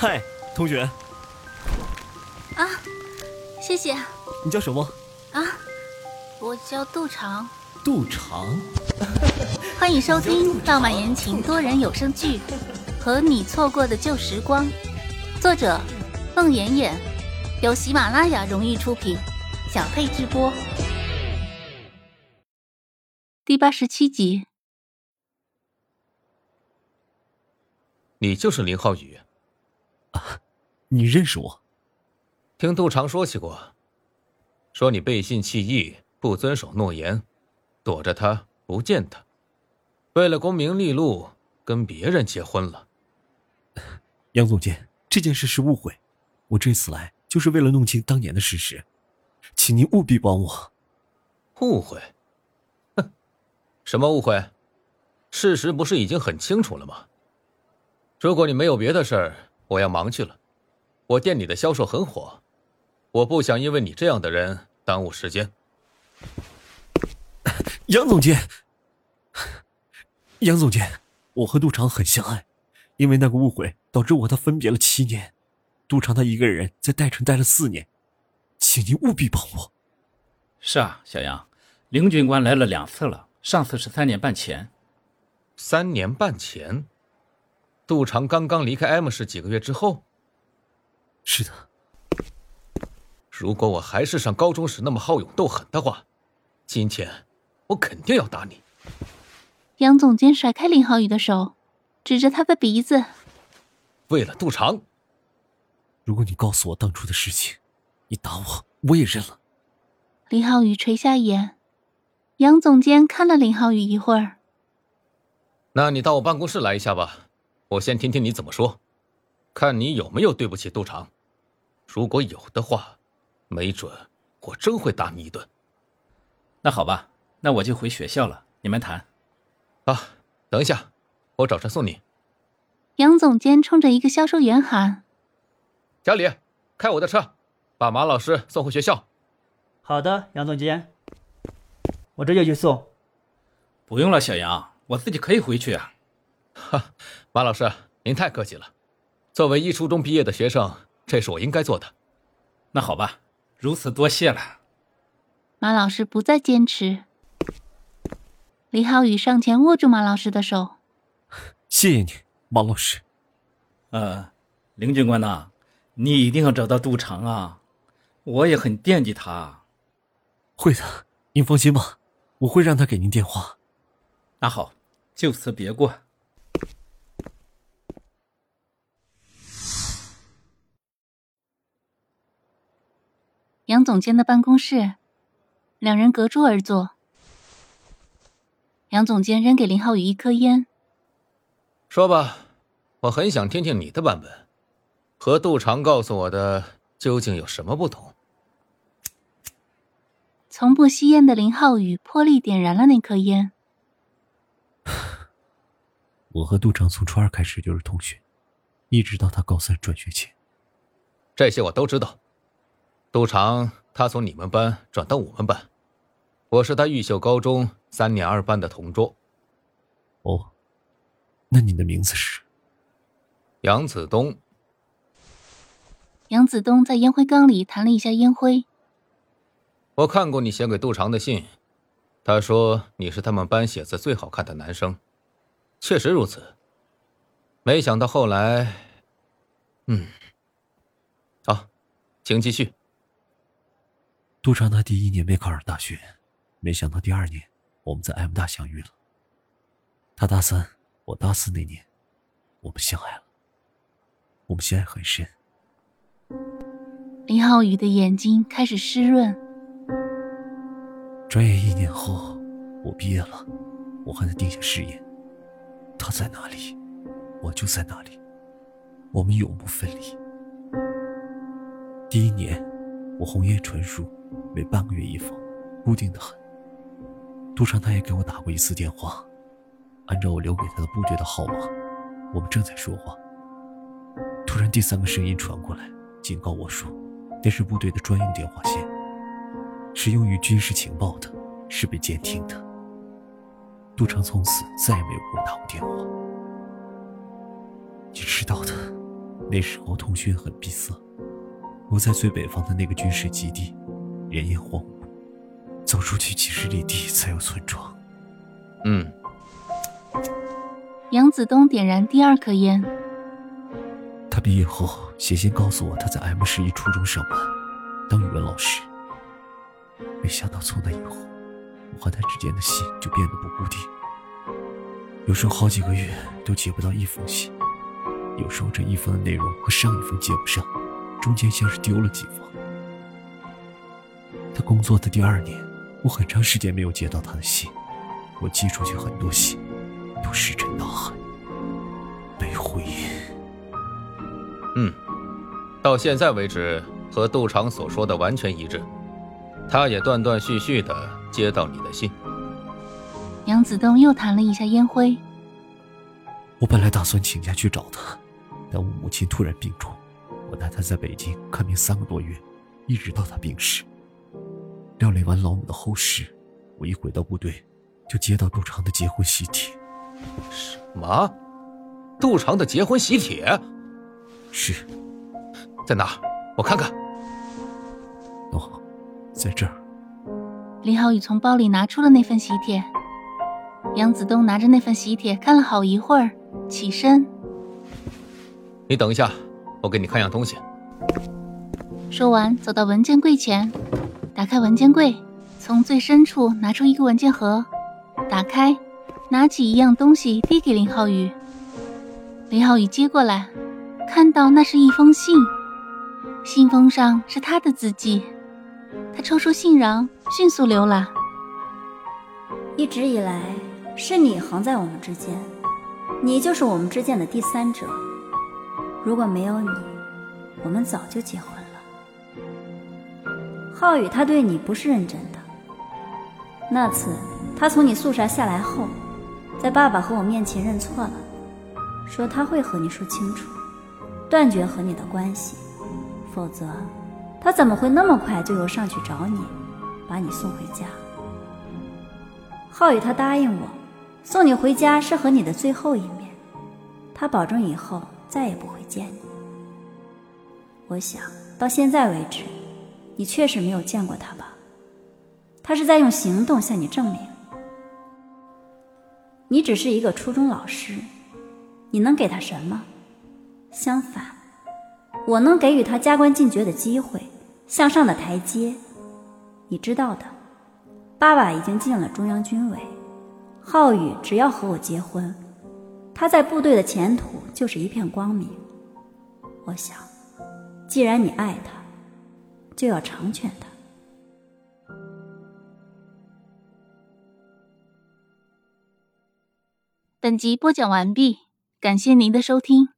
嗨，同学。啊，谢谢。你叫什么？啊，我叫杜长。杜长。欢迎收听浪漫言情多人有声剧《和你错过的旧时光》，作者：孟妍妍，由喜马拉雅荣誉出品，小佩直播。第八十七集。你就是林浩宇。啊，你认识我？听杜长说起过，说你背信弃义，不遵守诺言，躲着他不见他，为了功名利禄跟别人结婚了。杨总监，这件事是误会，我这次来就是为了弄清当年的事实，请您务必帮我。误会？哼，什么误会？事实不是已经很清楚了吗？如果你没有别的事儿，我要忙去了。我店里的销售很火，我不想因为你这样的人耽误时间。杨总监，杨总监，我和杜长很相爱，因为那个误会导致我和他分别了七年。杜长他一个人在代城待了四年，请您务必帮我。是啊，小杨，林军官来了两次了，上次是三年半前。三年半前。杜长刚刚离开 M 市几个月之后，是的。如果我还是上高中时那么好勇斗狠的话，今天我肯定要打你。杨总监甩开林浩宇的手，指着他的鼻子：“为了杜长，如果你告诉我当初的事情，你打我我也认了。”林浩宇垂下眼，杨总监看了林浩宇一会儿：“那你到我办公室来一下吧。”我先听听你怎么说，看你有没有对不起杜长。如果有的话，没准我真会打你一顿。那好吧，那我就回学校了，你们谈。啊，等一下，我找车送你。杨总监冲着一个销售员喊：“小李，开我的车，把马老师送回学校。”好的，杨总监，我这就去送。不用了，小杨，我自己可以回去啊。哈，马老师，您太客气了。作为一初中毕业的学生，这是我应该做的。那好吧，如此多谢了。马老师不再坚持。李浩宇上前握住马老师的手，谢谢你，马老师。呃，林警官呐，你一定要找到杜长啊，我也很惦记他。会的，您放心吧，我会让他给您电话。那好，就此别过。杨总监的办公室，两人隔桌而坐。杨总监扔给林浩宇一颗烟，说吧，我很想听听你的版本，和杜长告诉我的究竟有什么不同。从不吸烟的林浩宇破例点燃了那颗烟。我和杜长从初二开始就是同学，一直到他高三转学前。这些我都知道。杜长，他从你们班转到我们班，我是他玉秀高中三年二班的同桌。哦，那你的名字是？杨子东。杨子东在烟灰缸里弹了一下烟灰。我看过你写给杜长的信，他说你是他们班写字最好看的男生，确实如此。没想到后来，嗯，好，请继续。杜长他第一年没考上大学，没想到第二年我们在 M 大相遇了。他大三，我大四那年，我们相爱了。我们相爱很深。林浩宇的眼睛开始湿润。转眼一年后，我毕业了，我和他定下誓言：他在哪里，我就在哪里，我们永不分离。第一年，我红叶纯熟。每半个月一封，固定的很。杜长他也给我打过一次电话，按照我留给他的部队的号码，我们正在说话。突然，第三个声音传过来，警告我说，那是部队的专用电话线，是用于军事情报的，是被监听的。杜长从此再也没有给我打过电话。你知道的，那时候通讯很闭塞，我在最北方的那个军事基地，人烟荒芜，走出去几十里地才有村庄。嗯，杨子东点燃第二颗烟。他毕业后写信告诉我，他在 M 十一初中上班，当语文老师。没想到从那以后，我和他之间的信就变得不固定，有时候好几个月都接不到一封信，有时候这一封的内容和上一封接不上，中间像是丢了几封。他工作的第二年，我很长时间没有接到他的信，我寄出去很多信，都石沉大海，没回。嗯，到现在为止和杜长所说的完全一致。他也断断续续的接到你的信。杨子东又弹了一下烟灰。我本来打算请假去找他，但我母亲突然病重，我带他在北京看病三个多月，一直到他病逝。料理完老母的后事，我一回到部队，就接到杜长的结婚喜帖。什么？杜长的结婚喜帖？是，在哪？我看看。哦。在这儿，林浩宇从包里拿出了那份喜帖。杨子东拿着那份喜帖看了好一会儿，起身：“你等一下，我给你看样东西。”说完，走到文件柜前，打开文件柜，从最深处拿出一个文件盒，打开，拿起一样东西递给林浩宇。林浩宇接过来，看到那是一封信，信封上是他的字迹。他抽出信瓤，迅速浏览。一直以来，是你横在我们之间，你就是我们之间的第三者。如果没有你，我们早就结婚了。浩宇，他对你不是认真的。那次他从你宿舍下来后，在爸爸和我面前认错了，说他会和你说清楚，断绝和你的关系，否则。他怎么会那么快就又上去找你，把你送回家？浩宇他答应我，送你回家是和你的最后一面，他保证以后再也不会见你。我想到现在为止，你确实没有见过他吧？他是在用行动向你证明，你只是一个初中老师，你能给他什么？相反。我能给予他加官进爵的机会，向上的台阶。你知道的，爸爸已经进了中央军委，浩宇只要和我结婚，他在部队的前途就是一片光明。我想，既然你爱他，就要成全他。本集播讲完毕，感谢您的收听。